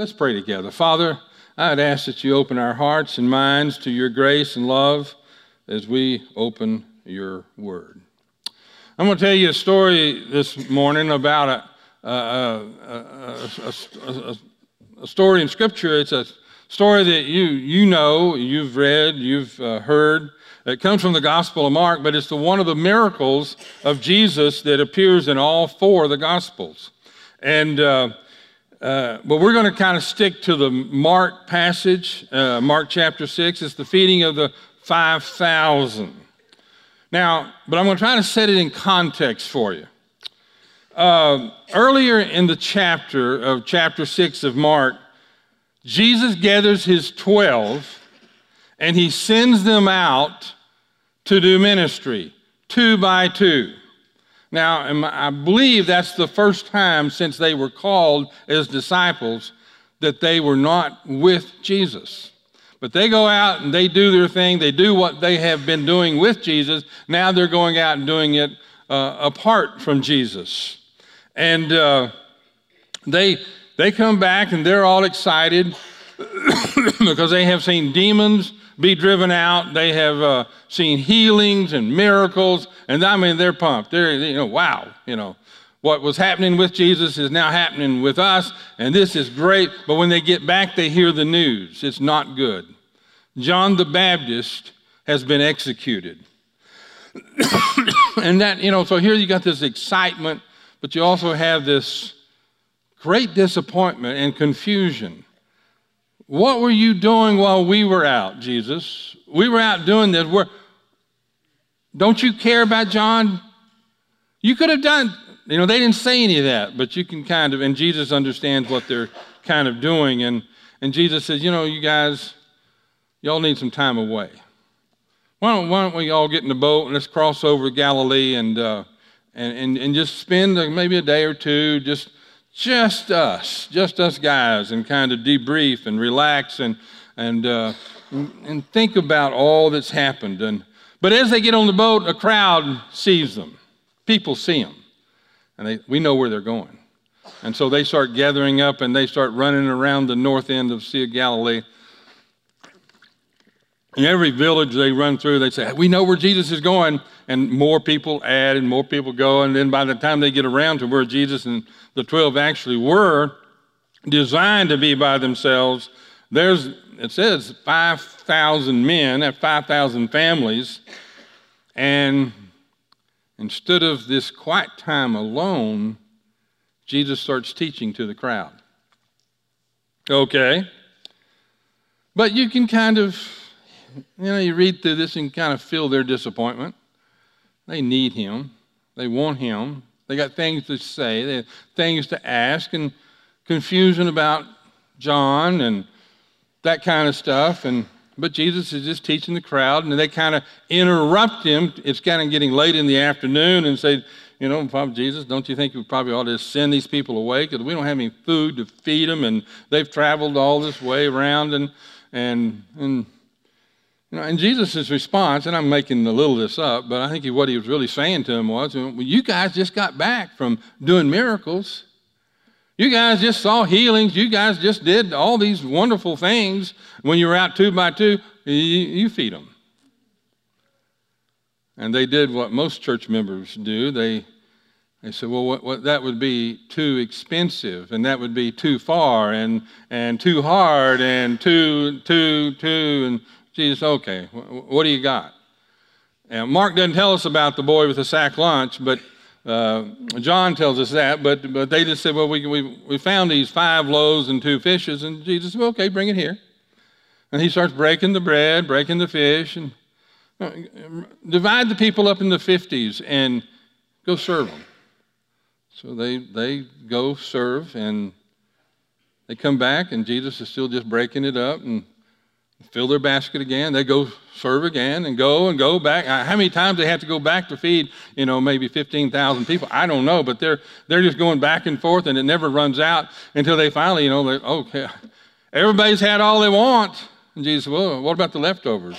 Let's pray together. Father, I'd ask that you open our hearts and minds to your grace and love as we open your word. I'm going to tell you a story this morning about a, a, a, a story in Scripture. It's a story that you, you know, you've read, you've uh, heard. It comes from the Gospel of Mark, but it's the one of the miracles of Jesus that appears in all four of the Gospels. And uh, uh, but we're going to kind of stick to the Mark passage, uh, Mark chapter 6. It's the feeding of the 5,000. Now, but I'm going to try to set it in context for you. Uh, earlier in the chapter of chapter 6 of Mark, Jesus gathers his 12 and he sends them out to do ministry, two by two. Now, I believe that's the first time since they were called as disciples that they were not with Jesus. But they go out and they do their thing. They do what they have been doing with Jesus. Now they're going out and doing it uh, apart from Jesus. And uh, they, they come back and they're all excited because they have seen demons be driven out. They have uh, seen healings and miracles, and I mean, they're pumped. They're, you know, wow, you know, what was happening with Jesus is now happening with us, and this is great. But when they get back, they hear the news. It's not good. John the Baptist has been executed. and that, you know, so here you got this excitement, but you also have this great disappointment and confusion. What were you doing while we were out, Jesus? We were out doing this. We're, don't you care about John? You could have done, you know, they didn't say any of that, but you can kind of, and Jesus understands what they're kind of doing. And, and Jesus says, you know, you guys, y'all need some time away. Why don't, why don't we all get in the boat and let's cross over Galilee and, uh, and, and, and just spend maybe a day or two just just us, just us guys, and kind of debrief and relax and, and, uh, and think about all that's happened. And, but as they get on the boat, a crowd sees them. People see them, and they, we know where they're going. And so they start gathering up and they start running around the north end of Sea of Galilee. In every village they run through, they say, We know where Jesus is going. And more people add and more people go. And then by the time they get around to where Jesus and the 12 actually were designed to be by themselves, there's, it says 5,000 men, at 5,000 families. And instead of this quiet time alone, Jesus starts teaching to the crowd. Okay. But you can kind of, you know, you read through this and kind of feel their disappointment. They need him, they want him, they got things to say, they things to ask, and confusion about John and that kind of stuff. And but Jesus is just teaching the crowd, and they kind of interrupt him. It's kind of getting late in the afternoon, and say, you know, Father Jesus, don't you think we probably ought to send these people away because we don't have any food to feed them, and they've traveled all this way around, and and and you know, and Jesus' response, and I'm making a little this up, but I think what he was really saying to him was, well, you guys just got back from doing miracles. You guys just saw healings. You guys just did all these wonderful things. When you were out two by two, you, you feed them. And they did what most church members do. They, they said, well, what, what, that would be too expensive, and that would be too far, and, and too hard, and too, too, too, and Jesus, okay, what do you got? And Mark doesn't tell us about the boy with the sack lunch, but uh, John tells us that. But, but they just said, well, we, we, we found these five loaves and two fishes. And Jesus said, well, okay, bring it here. And he starts breaking the bread, breaking the fish, and uh, divide the people up into 50s and go serve them. So they, they go serve, and they come back, and Jesus is still just breaking it up and fill their basket again. They go serve again and go and go back. How many times they have to go back to feed, you know, maybe 15,000 people? I don't know, but they're, they're just going back and forth and it never runs out until they finally, you know, they, okay, everybody's had all they want. And Jesus well, what about the leftovers?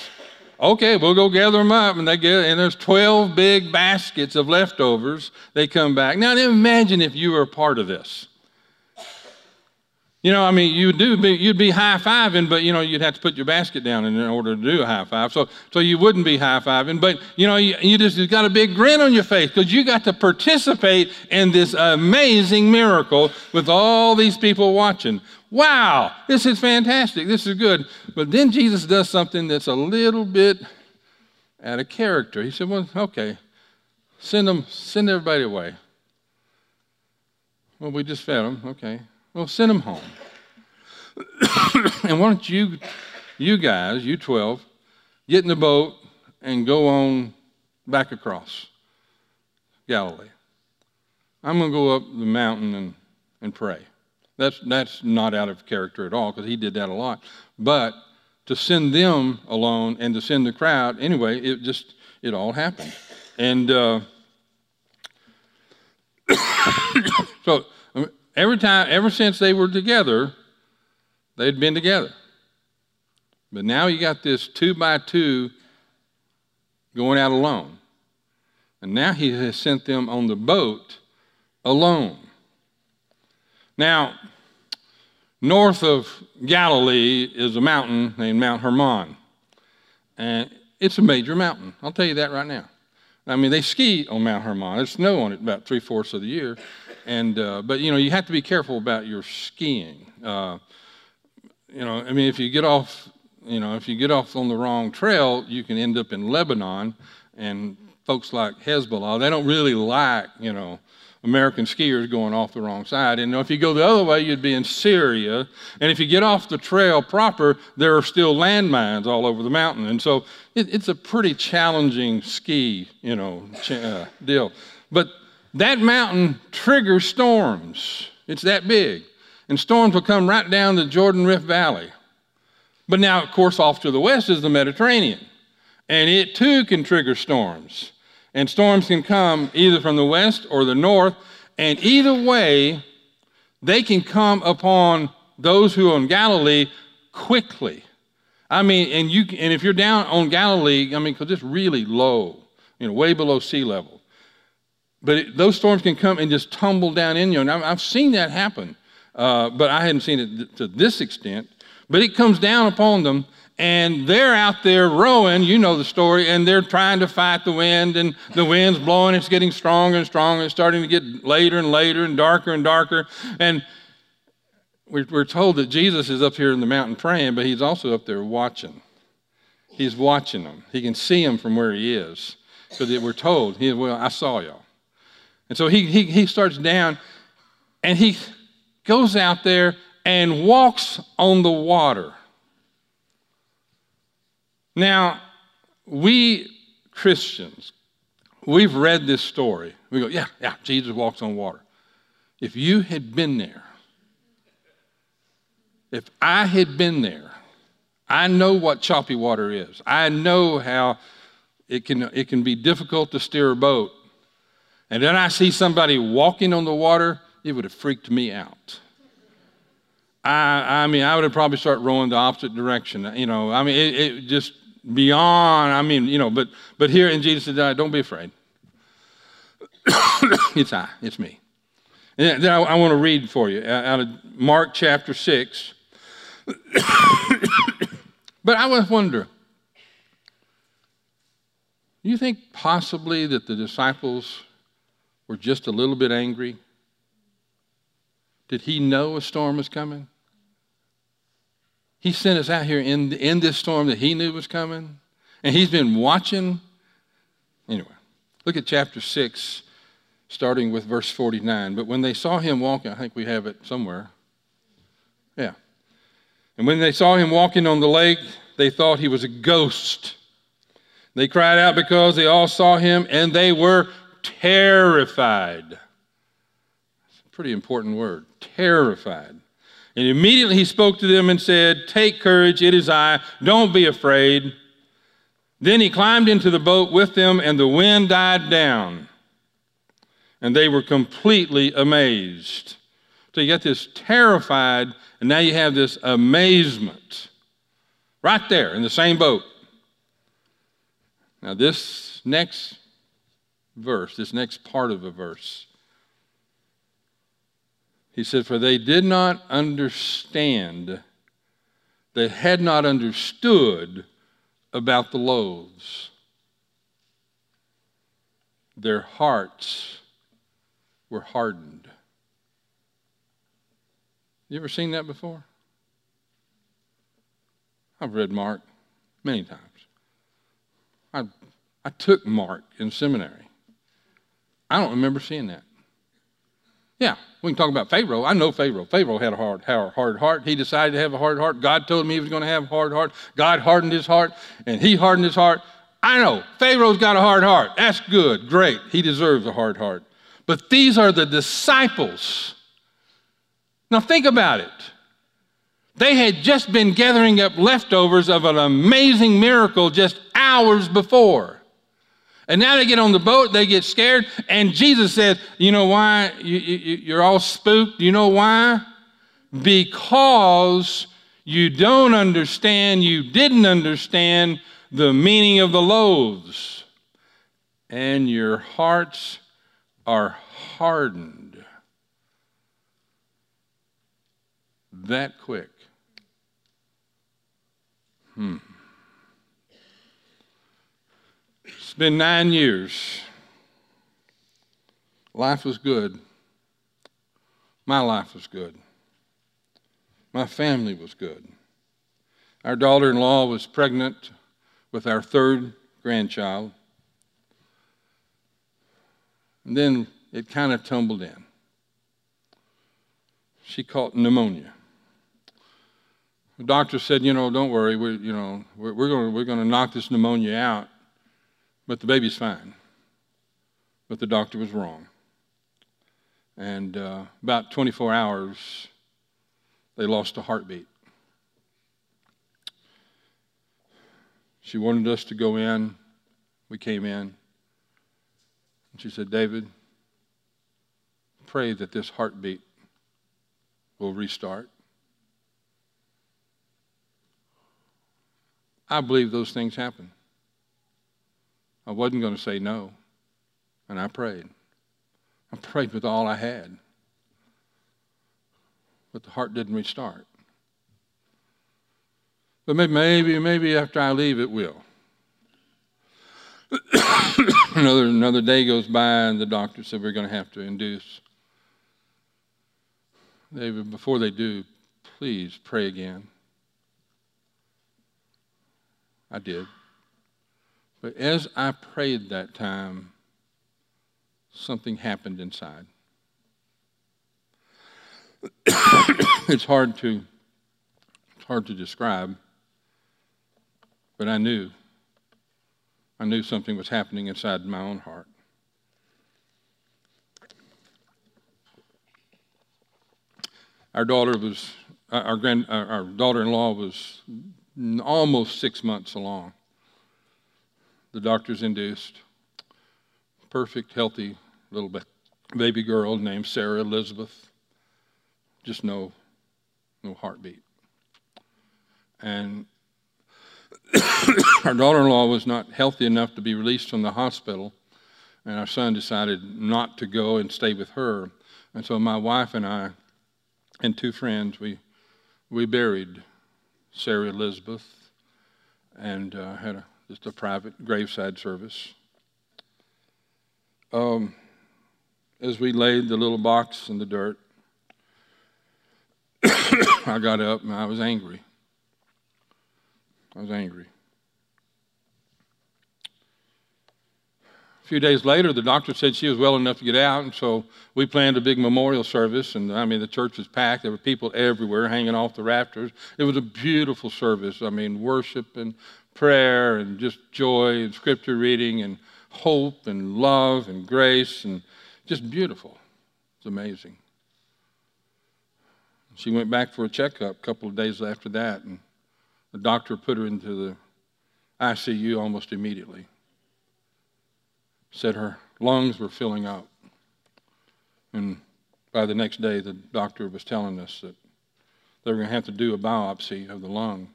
Okay, we'll go gather them up. And they get, and there's 12 big baskets of leftovers. They come back. Now, imagine if you were a part of this. You know, I mean, you do be, you'd be high fiving, but you know, you'd have to put your basket down in order to do a high five. So, so you wouldn't be high fiving, but you know, you, you just got a big grin on your face because you got to participate in this amazing miracle with all these people watching. Wow, this is fantastic. This is good. But then Jesus does something that's a little bit out of character. He said, "Well, okay, send them, send everybody away." Well, we just fed them. Okay. Well, send them home. and why don't you, you guys, you 12, get in the boat and go on back across Galilee. I'm going to go up the mountain and, and pray. That's, that's not out of character at all because he did that a lot. But to send them alone and to send the crowd, anyway, it just, it all happened. And uh, so every time, ever since they were together, they'd been together. But now you got this two by two going out alone. And now he has sent them on the boat alone. Now, north of Galilee is a mountain named Mount Hermon. And it's a major mountain. I'll tell you that right now. I mean, they ski on Mount Hermon. There's snow on it about three fourths of the year. And, uh, but, you know, you have to be careful about your skiing. Uh, you know, I mean, if you get off, you know, if you get off on the wrong trail, you can end up in Lebanon. And folks like Hezbollah, they don't really like, you know, American skiers going off the wrong side. And if you go the other way, you'd be in Syria. And if you get off the trail proper, there are still landmines all over the mountain. And so it, it's a pretty challenging ski, you know, uh, deal. But that mountain triggers storms. It's that big. And storms will come right down the Jordan Rift Valley. But now, of course, off to the west is the Mediterranean. And it too can trigger storms. And storms can come either from the west or the north. And either way, they can come upon those who are in Galilee quickly. I mean, and you and if you're down on Galilee, I mean, because it's really low, you know, way below sea level. But it, those storms can come and just tumble down in you. And I've seen that happen, uh, but I hadn't seen it to this extent. But it comes down upon them, and they're out there rowing. You know the story, and they're trying to fight the wind, and the wind's blowing. It's getting stronger and stronger. It's starting to get later and later and darker and darker. And we're, told that Jesus is up here in the mountain praying, but he's also up there watching. He's watching them. He can see them from where he is. Because we're told, he, well, I saw y'all. And so he, he, he starts down and he goes out there and walks on the water. Now, we Christians, we've read this story. We go, yeah, yeah, Jesus walks on water. If you had been there, if I had been there, I know what choppy water is. I know how it can, it can be difficult to steer a boat and then I see somebody walking on the water, it would have freaked me out. I, I mean, I would have probably started rowing the opposite direction. You know, I mean, it, it just beyond. I mean, you know, but but here in Jesus said, "Don't be afraid. it's I. It's me." And then I, I want to read for you uh, out of Mark chapter six. but I was wonder. You think possibly that the disciples were just a little bit angry? Did he know a storm was coming? He sent us out here in, in this storm that he knew was coming, and he's been watching. Anyway, look at chapter 6, starting with verse 49. But when they saw him walking, I think we have it somewhere. Yeah. And when they saw him walking on the lake, they thought he was a ghost. They cried out because they all saw him, and they were terrified. It's a pretty important word terrified. And immediately he spoke to them and said, Take courage, it is I, don't be afraid. Then he climbed into the boat with them, and the wind died down. And they were completely amazed. So you got this terrified, and now you have this amazement right there in the same boat. Now, this next verse, this next part of the verse, He said, For they did not understand, they had not understood about the loaves. Their hearts were hardened. You ever seen that before? I've read Mark many times. I, I took Mark in seminary. I don't remember seeing that. Yeah, we can talk about Pharaoh. I know Pharaoh. Pharaoh had a hard, hard heart. He decided to have a hard heart. God told him he was going to have a hard heart. God hardened his heart, and he hardened his heart. I know Pharaoh's got a hard heart. That's good, great. He deserves a hard heart. But these are the disciples. Now think about it. They had just been gathering up leftovers of an amazing miracle just hours before. And now they get on the boat, they get scared, and Jesus said, You know why you, you, you're all spooked? You know why? Because you don't understand, you didn't understand the meaning of the loaves, and your hearts are hardened that quick. Hmm. It's been nine years. Life was good. My life was good. My family was good. Our daughter in law was pregnant with our third grandchild. And then it kind of tumbled in. She caught pneumonia. The doctor said, you know, don't worry, we're, you know, we're, we're going we're to knock this pneumonia out. But the baby's fine. But the doctor was wrong. And uh, about 24 hours, they lost a heartbeat. She wanted us to go in. We came in. And she said, David, pray that this heartbeat will restart. I believe those things happen. I wasn't going to say no. And I prayed. I prayed with all I had. But the heart didn't restart. But maybe, maybe maybe after I leave, it will. another, another day goes by, and the doctor said we're going to have to induce. David, before they do, please pray again. I did. But as I prayed that time, something happened inside. it's hard to it's hard to describe, but I knew. I knew something was happening inside my own heart. Our daughter was our grand our daughter-in-law was almost six months along the doctors induced. Perfect, healthy little baby girl named Sarah Elizabeth. Just no, no heartbeat. And our daughter in law was not healthy enough to be released from the hospital, and our son decided not to go and stay with her. And so my wife and I and two friends, we, we buried Sarah Elizabeth and uh, had a just a private graveside service. Um, as we laid the little box in the dirt, I got up and I was angry. I was angry. A few days later, the doctor said she was well enough to get out, and so we planned a big memorial service. And I mean, the church was packed. There were people everywhere hanging off the rafters. It was a beautiful service. I mean, worship and prayer and just joy and scripture reading and hope and love and grace and just beautiful. It's amazing. She went back for a checkup a couple of days after that, and the doctor put her into the ICU almost immediately. Said her lungs were filling up. And by the next day, the doctor was telling us that they were going to have to do a biopsy of the lung.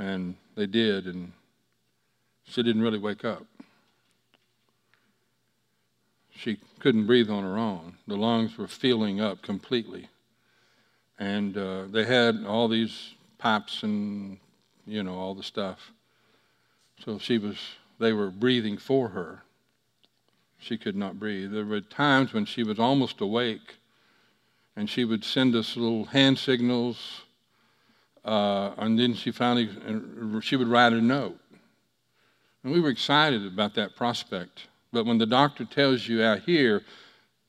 And they did, and she didn't really wake up. she couldn't breathe on her own. The lungs were filling up completely. And uh, they had all these pipes and, you know, all the stuff. So she was, they were breathing for her. She could not breathe. There were times when she was almost awake and she would send us little hand signals. Uh, and then she finally, she would write a note. And we were excited about that prospect. But when the doctor tells you out here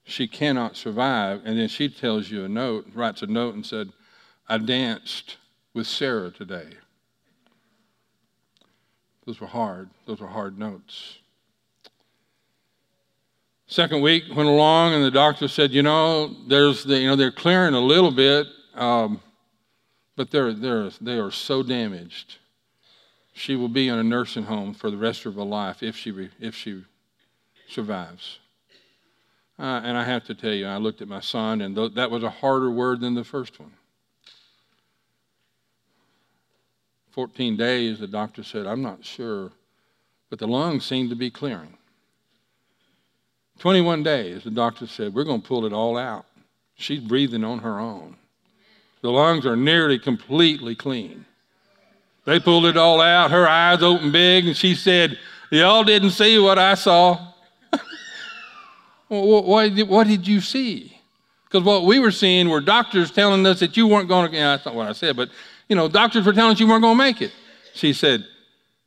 she cannot survive, and then she tells you a note, writes a note and said, I danced with Sarah today. Those were hard. Those were hard notes. Second week went along, and the doctor said, "You know, there's the, you know, they're clearing a little bit, um, but they're, they're, they are so damaged. She will be in a nursing home for the rest of her life if she, if she survives." Uh, and I have to tell you, I looked at my son, and th- that was a harder word than the first one. 14 days, the doctor said, I'm not sure, but the lungs seem to be clearing. 21 days, the doctor said, We're going to pull it all out. She's breathing on her own. The lungs are nearly completely clean. They pulled it all out, her eyes open big, and she said, Y'all didn't see what I saw. what, what did you see? Because what we were seeing were doctors telling us that you weren't going to, you know, that's not what I said, but you know, doctors were telling us you weren't going to make it. She said,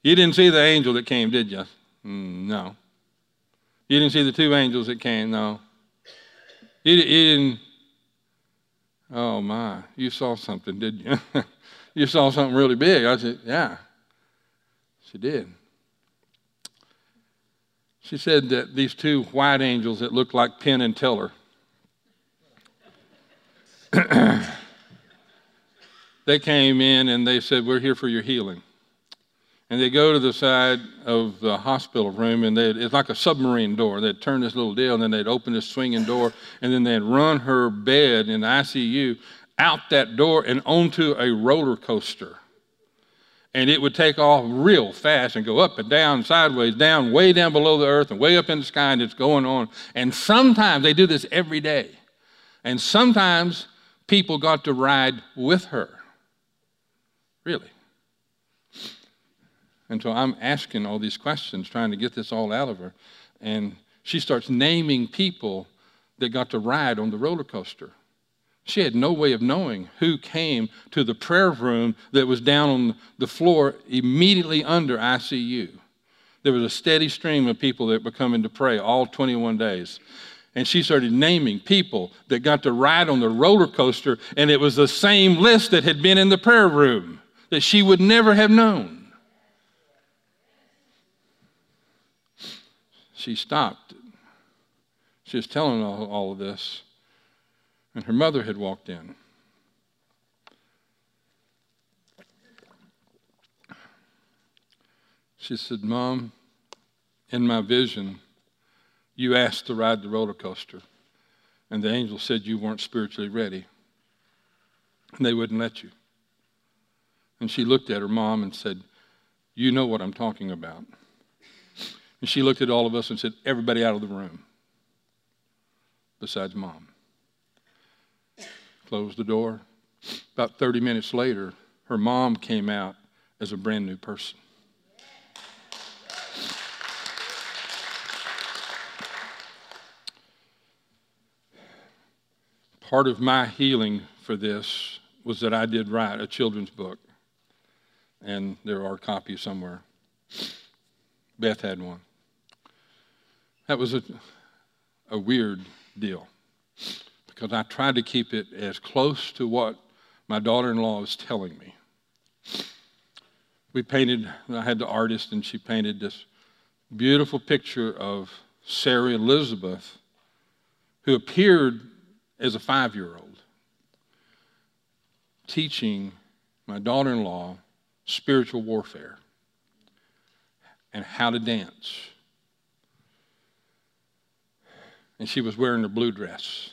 You didn't see the angel that came, did you? Mm, no. You didn't see the two angels that came? No. You, you didn't. Oh, my. You saw something, did you? you saw something really big. I said, Yeah. She did. She said that these two white angels that looked like Penn and Teller. they came in and they said, We're here for your healing. And they go to the side of the hospital room, and it's like a submarine door. They'd turn this little deal, and then they'd open this swinging door, and then they'd run her bed in the ICU out that door and onto a roller coaster. And it would take off real fast and go up and down, sideways, down, way down below the earth, and way up in the sky, and it's going on. And sometimes they do this every day. And sometimes people got to ride with her. Really. And so I'm asking all these questions, trying to get this all out of her. And she starts naming people that got to ride on the roller coaster. She had no way of knowing who came to the prayer room that was down on the floor immediately under ICU. There was a steady stream of people that were coming to pray all 21 days. And she started naming people that got to ride on the roller coaster, and it was the same list that had been in the prayer room that she would never have known. She stopped. She was telling all, all of this, and her mother had walked in. She said, Mom, in my vision, you asked to ride the roller coaster, and the angel said you weren't spiritually ready, and they wouldn't let you. And she looked at her mom and said, You know what I'm talking about. And she looked at all of us and said, Everybody out of the room, besides mom. Closed the door. About 30 minutes later, her mom came out as a brand new person. Part of my healing for this was that I did write a children's book and there are copies somewhere. Beth had one. That was a, a weird deal because I tried to keep it as close to what my daughter in law was telling me. We painted, I had the artist, and she painted this beautiful picture of Sarah Elizabeth, who appeared as a five year old, teaching my daughter in law spiritual warfare and how to dance. And she was wearing a blue dress.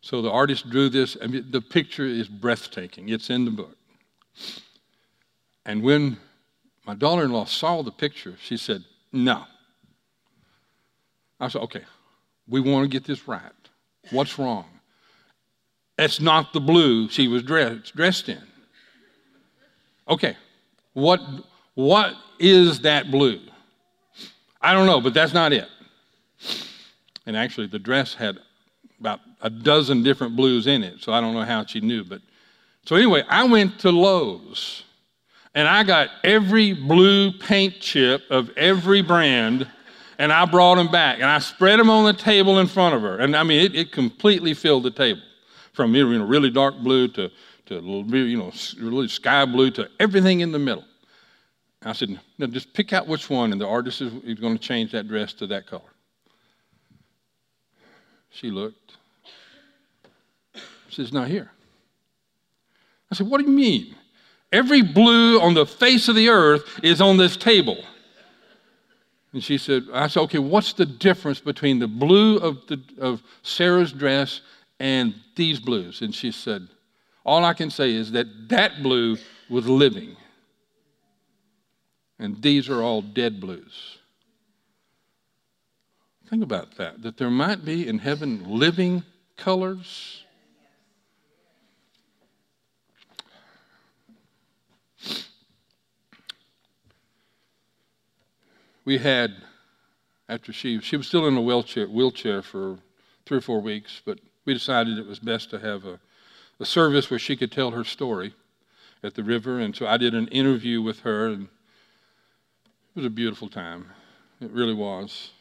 So the artist drew this. The picture is breathtaking. It's in the book. And when my daughter in law saw the picture, she said, No. I said, okay, we want to get this right. What's wrong? That's not the blue she was dressed, dressed in. Okay, what, what is that blue? I don't know, but that's not it. And actually, the dress had about a dozen different blues in it, so I don't know how she knew. But so anyway, I went to Lowe's and I got every blue paint chip of every brand and I brought them back and I spread them on the table in front of her. And I mean, it, it completely filled the table from you know, really dark blue to, to you know, really sky blue to everything in the middle. I said, no, just pick out which one, and the artist is, is going to change that dress to that color. She looked. She says, not here. I said, what do you mean? Every blue on the face of the earth is on this table. And she said, I said, okay, what's the difference between the blue of, the, of Sarah's dress and these blues? And she said, all I can say is that that blue was living. And these are all dead blues. Think about that, that there might be in heaven living colors. We had, after she, she was still in a wheelchair, wheelchair for three or four weeks, but we decided it was best to have a, a service where she could tell her story at the river. And so I did an interview with her, and it was a beautiful time. It really was.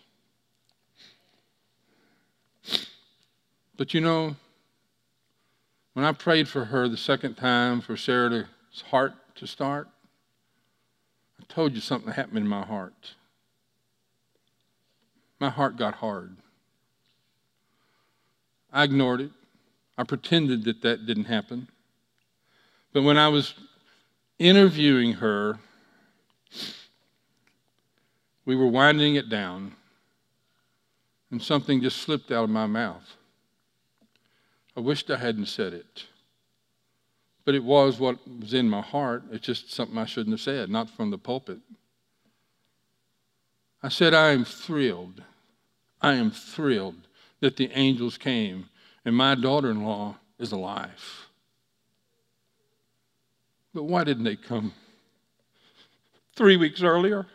But you know, when I prayed for her the second time for Sarah's heart to start, I told you something happened in my heart. My heart got hard. I ignored it. I pretended that that didn't happen. But when I was interviewing her, we were winding it down, and something just slipped out of my mouth. I wished I hadn't said it. But it was what was in my heart. It's just something I shouldn't have said, not from the pulpit. I said, I am thrilled. I am thrilled that the angels came and my daughter in law is alive. But why didn't they come three weeks earlier?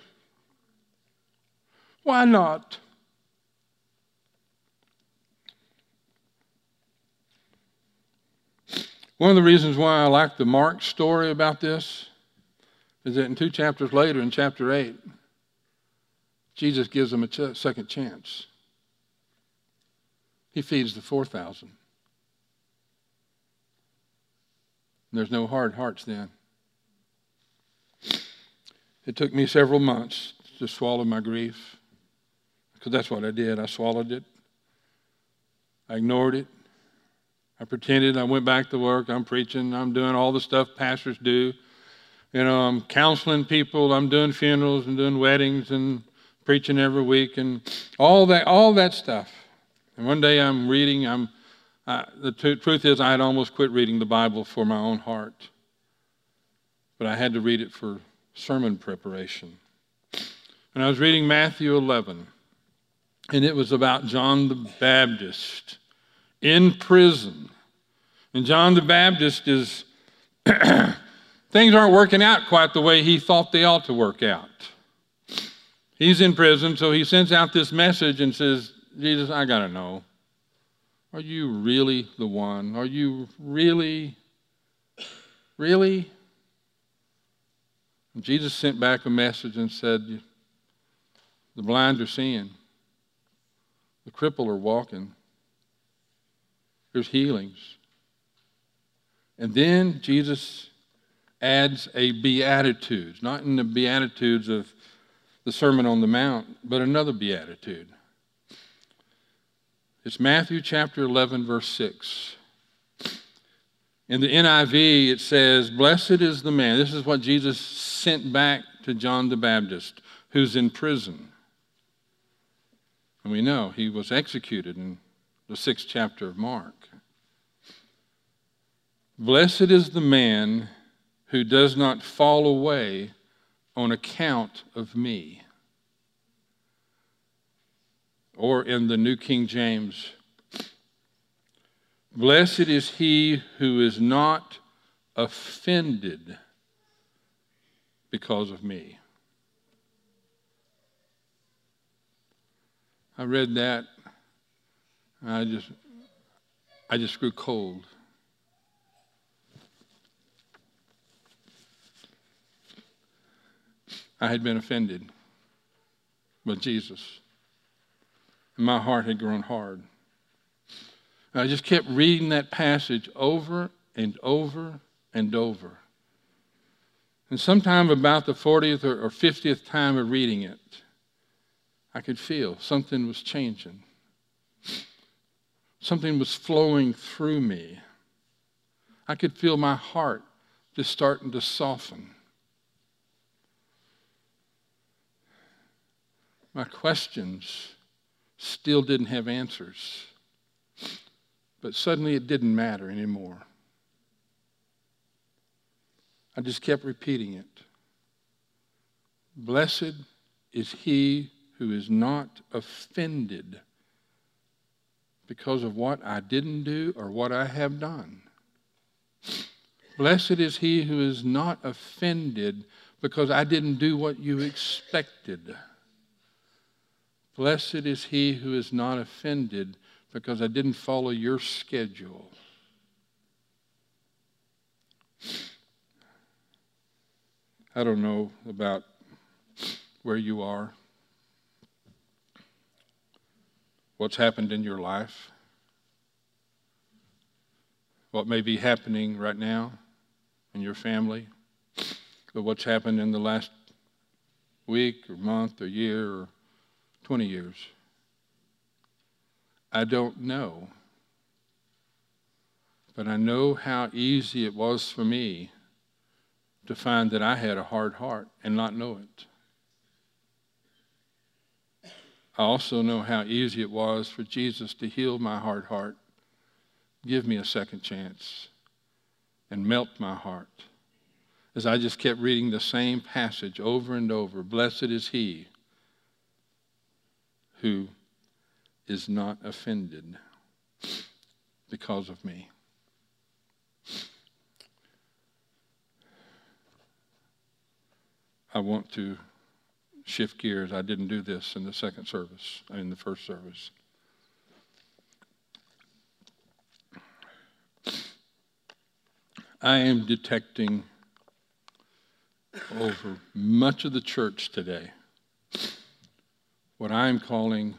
Why not? One of the reasons why I like the Mark story about this is that in two chapters later, in chapter 8, Jesus gives them a ch- second chance. He feeds the 4,000. There's no hard hearts then. It took me several months to swallow my grief because that's what I did. I swallowed it, I ignored it, I pretended I went back to work. I'm preaching. I'm doing all the stuff pastors do. You know, I'm counseling people. I'm doing funerals and doing weddings and preaching every week and all that, all that stuff. And one day I'm reading. I'm the t- truth is I had almost quit reading the Bible for my own heart, but I had to read it for sermon preparation. And I was reading Matthew 11, and it was about John the Baptist in prison. And John the Baptist is, things aren't working out quite the way he thought they ought to work out. He's in prison, so he sends out this message and says, Jesus, I got to know. Are you really the one? Are you really, really? And Jesus sent back a message and said, The blind are seeing, the cripple are walking, there's healings. And then Jesus adds a beatitude, not in the beatitudes of the Sermon on the Mount, but another beatitude. It's Matthew chapter 11, verse 6. In the NIV, it says, Blessed is the man. This is what Jesus sent back to John the Baptist, who's in prison. And we know he was executed in the sixth chapter of Mark. Blessed is the man who does not fall away on account of me. or in the New King James, Blessed is he who is not offended because of me. I read that, I just, I just grew cold. I had been offended with Jesus. And my heart had grown hard. I just kept reading that passage over and over and over. And sometime about the 40th or 50th time of reading it, I could feel something was changing. Something was flowing through me. I could feel my heart just starting to soften. My questions still didn't have answers. But suddenly it didn't matter anymore. I just kept repeating it. Blessed is he who is not offended because of what I didn't do or what I have done. Blessed is he who is not offended because I didn't do what you expected. Blessed is he who is not offended because I didn't follow your schedule. I don't know about where you are, what's happened in your life, what may be happening right now in your family, but what's happened in the last week or month or year or 20 years. I don't know. But I know how easy it was for me to find that I had a hard heart and not know it. I also know how easy it was for Jesus to heal my hard heart, give me a second chance, and melt my heart. As I just kept reading the same passage over and over Blessed is he who is not offended because of me. I want to shift gears. I didn't do this in the second service, in the first service. I am detecting over much of the church today what I'm calling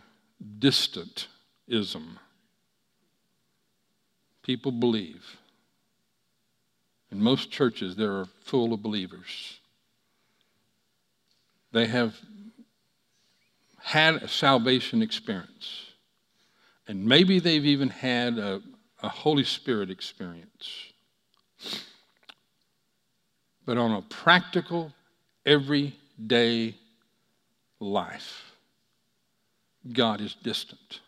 distantism. People believe. In most churches, they are full of believers. They have had a salvation experience. And maybe they've even had a, a Holy Spirit experience. But on a practical, everyday life, God is distant.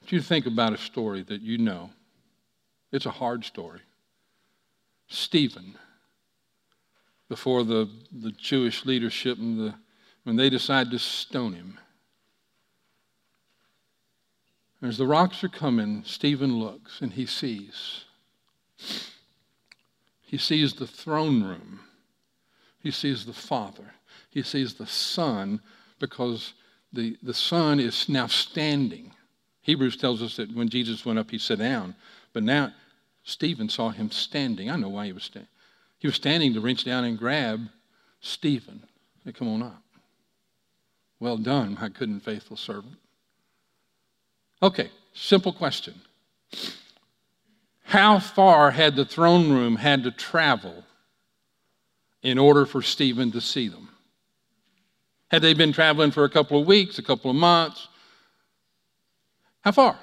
Want you think about a story that you know. It's a hard story. Stephen, before the, the Jewish leadership and the, when they decide to stone him. As the rocks are coming, Stephen looks and he sees. He sees the throne room he sees the Father. He sees the Son because the, the Son is now standing. Hebrews tells us that when Jesus went up, he sat down. But now Stephen saw him standing. I know why he was standing. He was standing to reach down and grab Stephen. Say, come on up. Well done, my good and faithful servant. Okay, simple question. How far had the throne room had to travel in order for Stephen to see them. Had they been traveling for a couple of weeks, a couple of months? How far?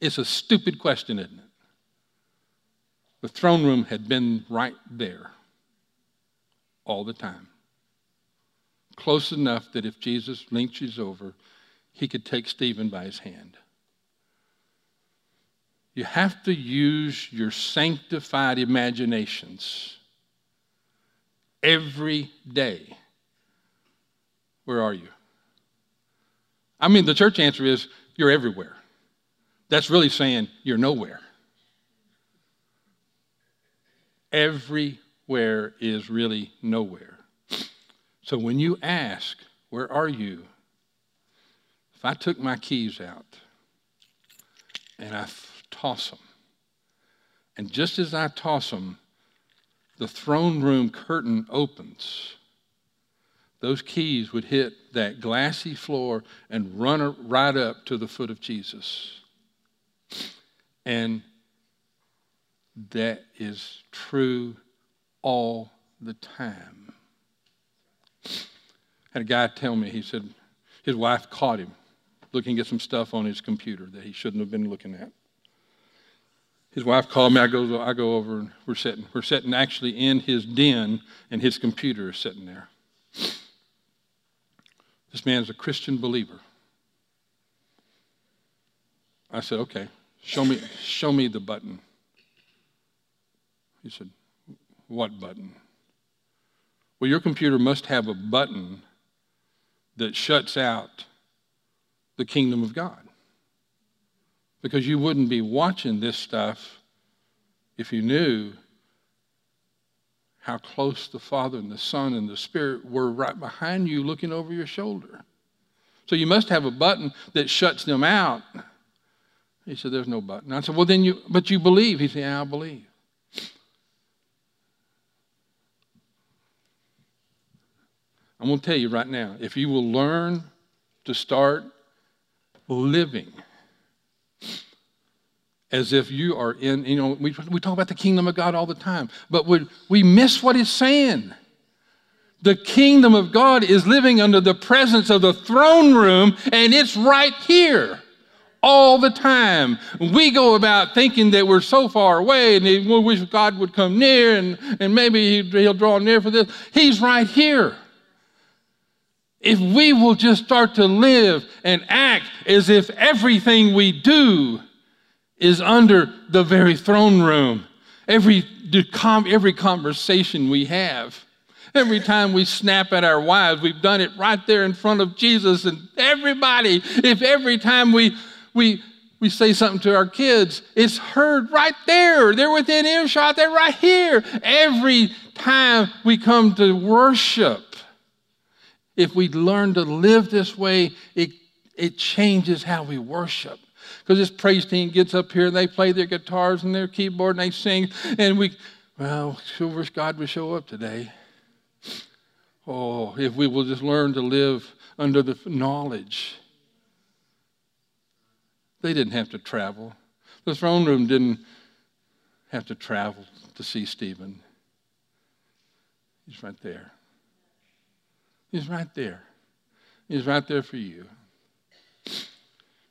It's a stupid question, isn't it? The throne room had been right there all the time. Close enough that if Jesus leans over, he could take Stephen by his hand. You have to use your sanctified imaginations every day Where are you? I mean, the church answer is you're everywhere. That's really saying you're nowhere. Everywhere is really nowhere. So when you ask, Where are you? If I took my keys out and I toss them, and just as I toss them, the throne room curtain opens those keys would hit that glassy floor and run right up to the foot of Jesus. And that is true all the time. I had a guy tell me, he said his wife caught him looking at some stuff on his computer that he shouldn't have been looking at. His wife called me. I go, I go over and we're sitting. We're sitting actually in his den, and his computer is sitting there. This man is a Christian believer. I said, okay, show me, show me the button. He said, what button? Well, your computer must have a button that shuts out the kingdom of God. Because you wouldn't be watching this stuff if you knew how close the Father and the Son and the Spirit were right behind you looking over your shoulder. So you must have a button that shuts them out. He said, There's no button. I said, Well, then you, but you believe. He said, Yeah, I believe. I'm going to tell you right now if you will learn to start living as if you are in, you know, we, we talk about the kingdom of God all the time, but we, we miss what he's saying. The kingdom of God is living under the presence of the throne room, and it's right here all the time. We go about thinking that we're so far away and we wish God would come near and, and maybe he'll draw near for this. He's right here. If we will just start to live and act as if everything we do is under the very throne room. Every, every conversation we have, every time we snap at our wives, we've done it right there in front of Jesus and everybody. If every time we, we, we say something to our kids, it's heard right there. They're within earshot, they're right here. Every time we come to worship, if we learn to live this way, it, it changes how we worship because this praise team gets up here and they play their guitars and their keyboard and they sing, and we, well, sure wish God would show up today. Oh, if we will just learn to live under the knowledge. They didn't have to travel. The throne room didn't have to travel to see Stephen. He's right there. He's right there. He's right there for you.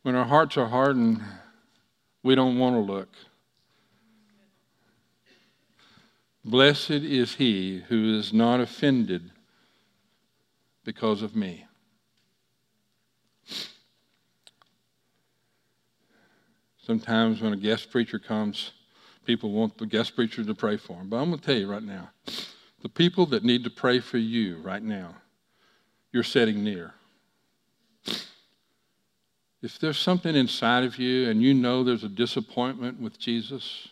When our hearts are hardened, we don't want to look. Blessed is he who is not offended because of me. Sometimes when a guest preacher comes, people want the guest preacher to pray for them. But I'm going to tell you right now the people that need to pray for you right now, you're sitting near if there's something inside of you and you know there's a disappointment with Jesus,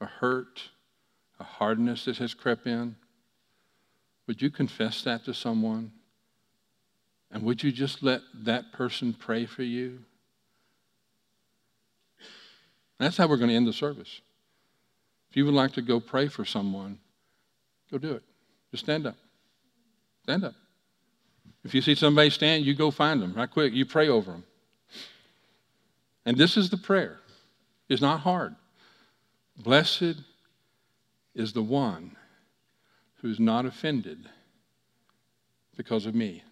a hurt, a hardness that has crept in, would you confess that to someone? And would you just let that person pray for you? That's how we're going to end the service. If you would like to go pray for someone, go do it. Just stand up. Stand up. If you see somebody stand, you go find them right quick. You pray over them. And this is the prayer. It's not hard. Blessed is the one who's not offended because of me.